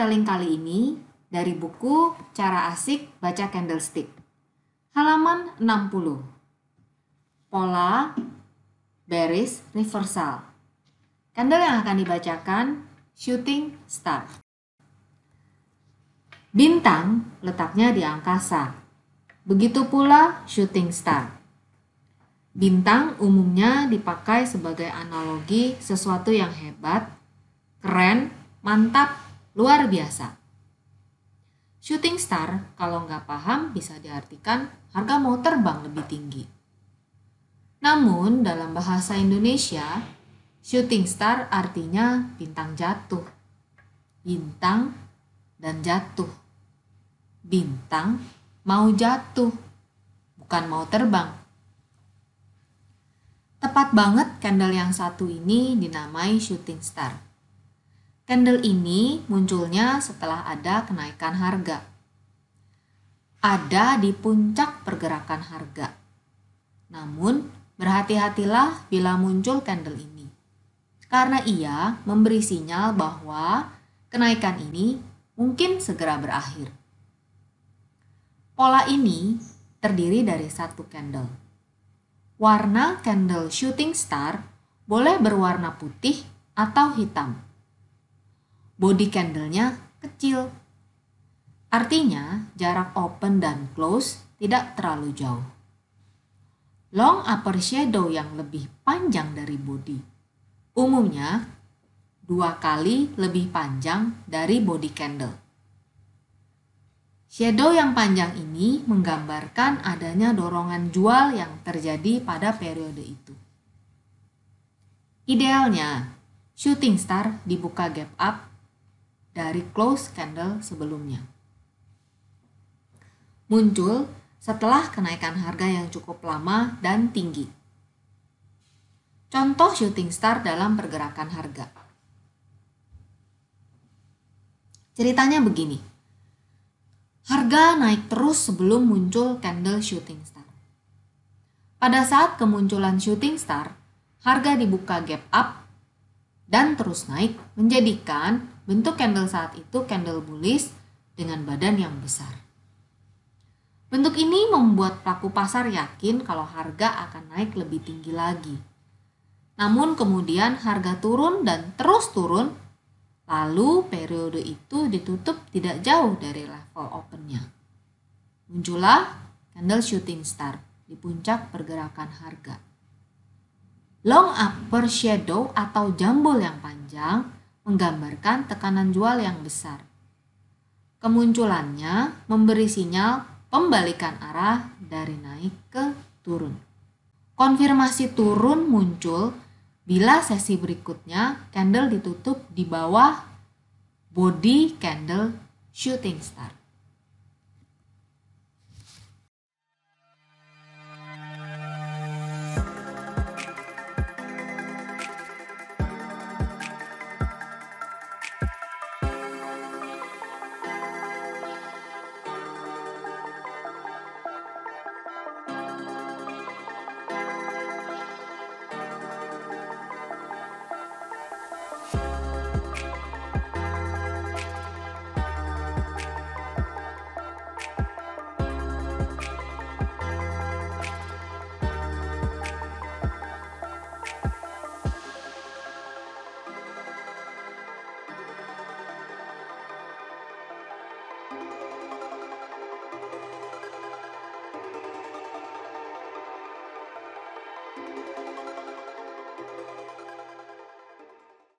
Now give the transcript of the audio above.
storytelling kali ini dari buku Cara Asik Baca Candlestick. Halaman 60. Pola Bearish Reversal. Candle yang akan dibacakan Shooting Star. Bintang letaknya di angkasa. Begitu pula shooting star. Bintang umumnya dipakai sebagai analogi sesuatu yang hebat, keren, mantap, luar biasa. Shooting star kalau nggak paham bisa diartikan harga mau terbang lebih tinggi. Namun dalam bahasa Indonesia, shooting star artinya bintang jatuh. Bintang dan jatuh. Bintang mau jatuh, bukan mau terbang. Tepat banget candle yang satu ini dinamai shooting star. Candle ini munculnya setelah ada kenaikan harga. Ada di puncak pergerakan harga. Namun, berhati-hatilah bila muncul candle ini. Karena ia memberi sinyal bahwa kenaikan ini mungkin segera berakhir. Pola ini terdiri dari satu candle warna candle shooting star boleh berwarna putih atau hitam. Body candlenya kecil. Artinya jarak open dan close tidak terlalu jauh. Long upper shadow yang lebih panjang dari body. Umumnya dua kali lebih panjang dari body candle. Shadow yang panjang ini menggambarkan adanya dorongan jual yang terjadi pada periode itu. Idealnya, shooting star dibuka gap up dari close candle sebelumnya. Muncul setelah kenaikan harga yang cukup lama dan tinggi. Contoh shooting star dalam pergerakan harga. Ceritanya begini Harga naik terus sebelum muncul candle shooting star. Pada saat kemunculan shooting star, harga dibuka gap up dan terus naik menjadikan bentuk candle saat itu candle bullish dengan badan yang besar. Bentuk ini membuat pelaku pasar yakin kalau harga akan naik lebih tinggi lagi. Namun kemudian harga turun dan terus turun Lalu periode itu ditutup tidak jauh dari level opennya. Muncullah candle shooting star di puncak pergerakan harga. Long upper shadow atau jambul yang panjang menggambarkan tekanan jual yang besar. Kemunculannya memberi sinyal pembalikan arah dari naik ke turun. Konfirmasi turun muncul Bila sesi berikutnya candle ditutup di bawah body candle shooting star.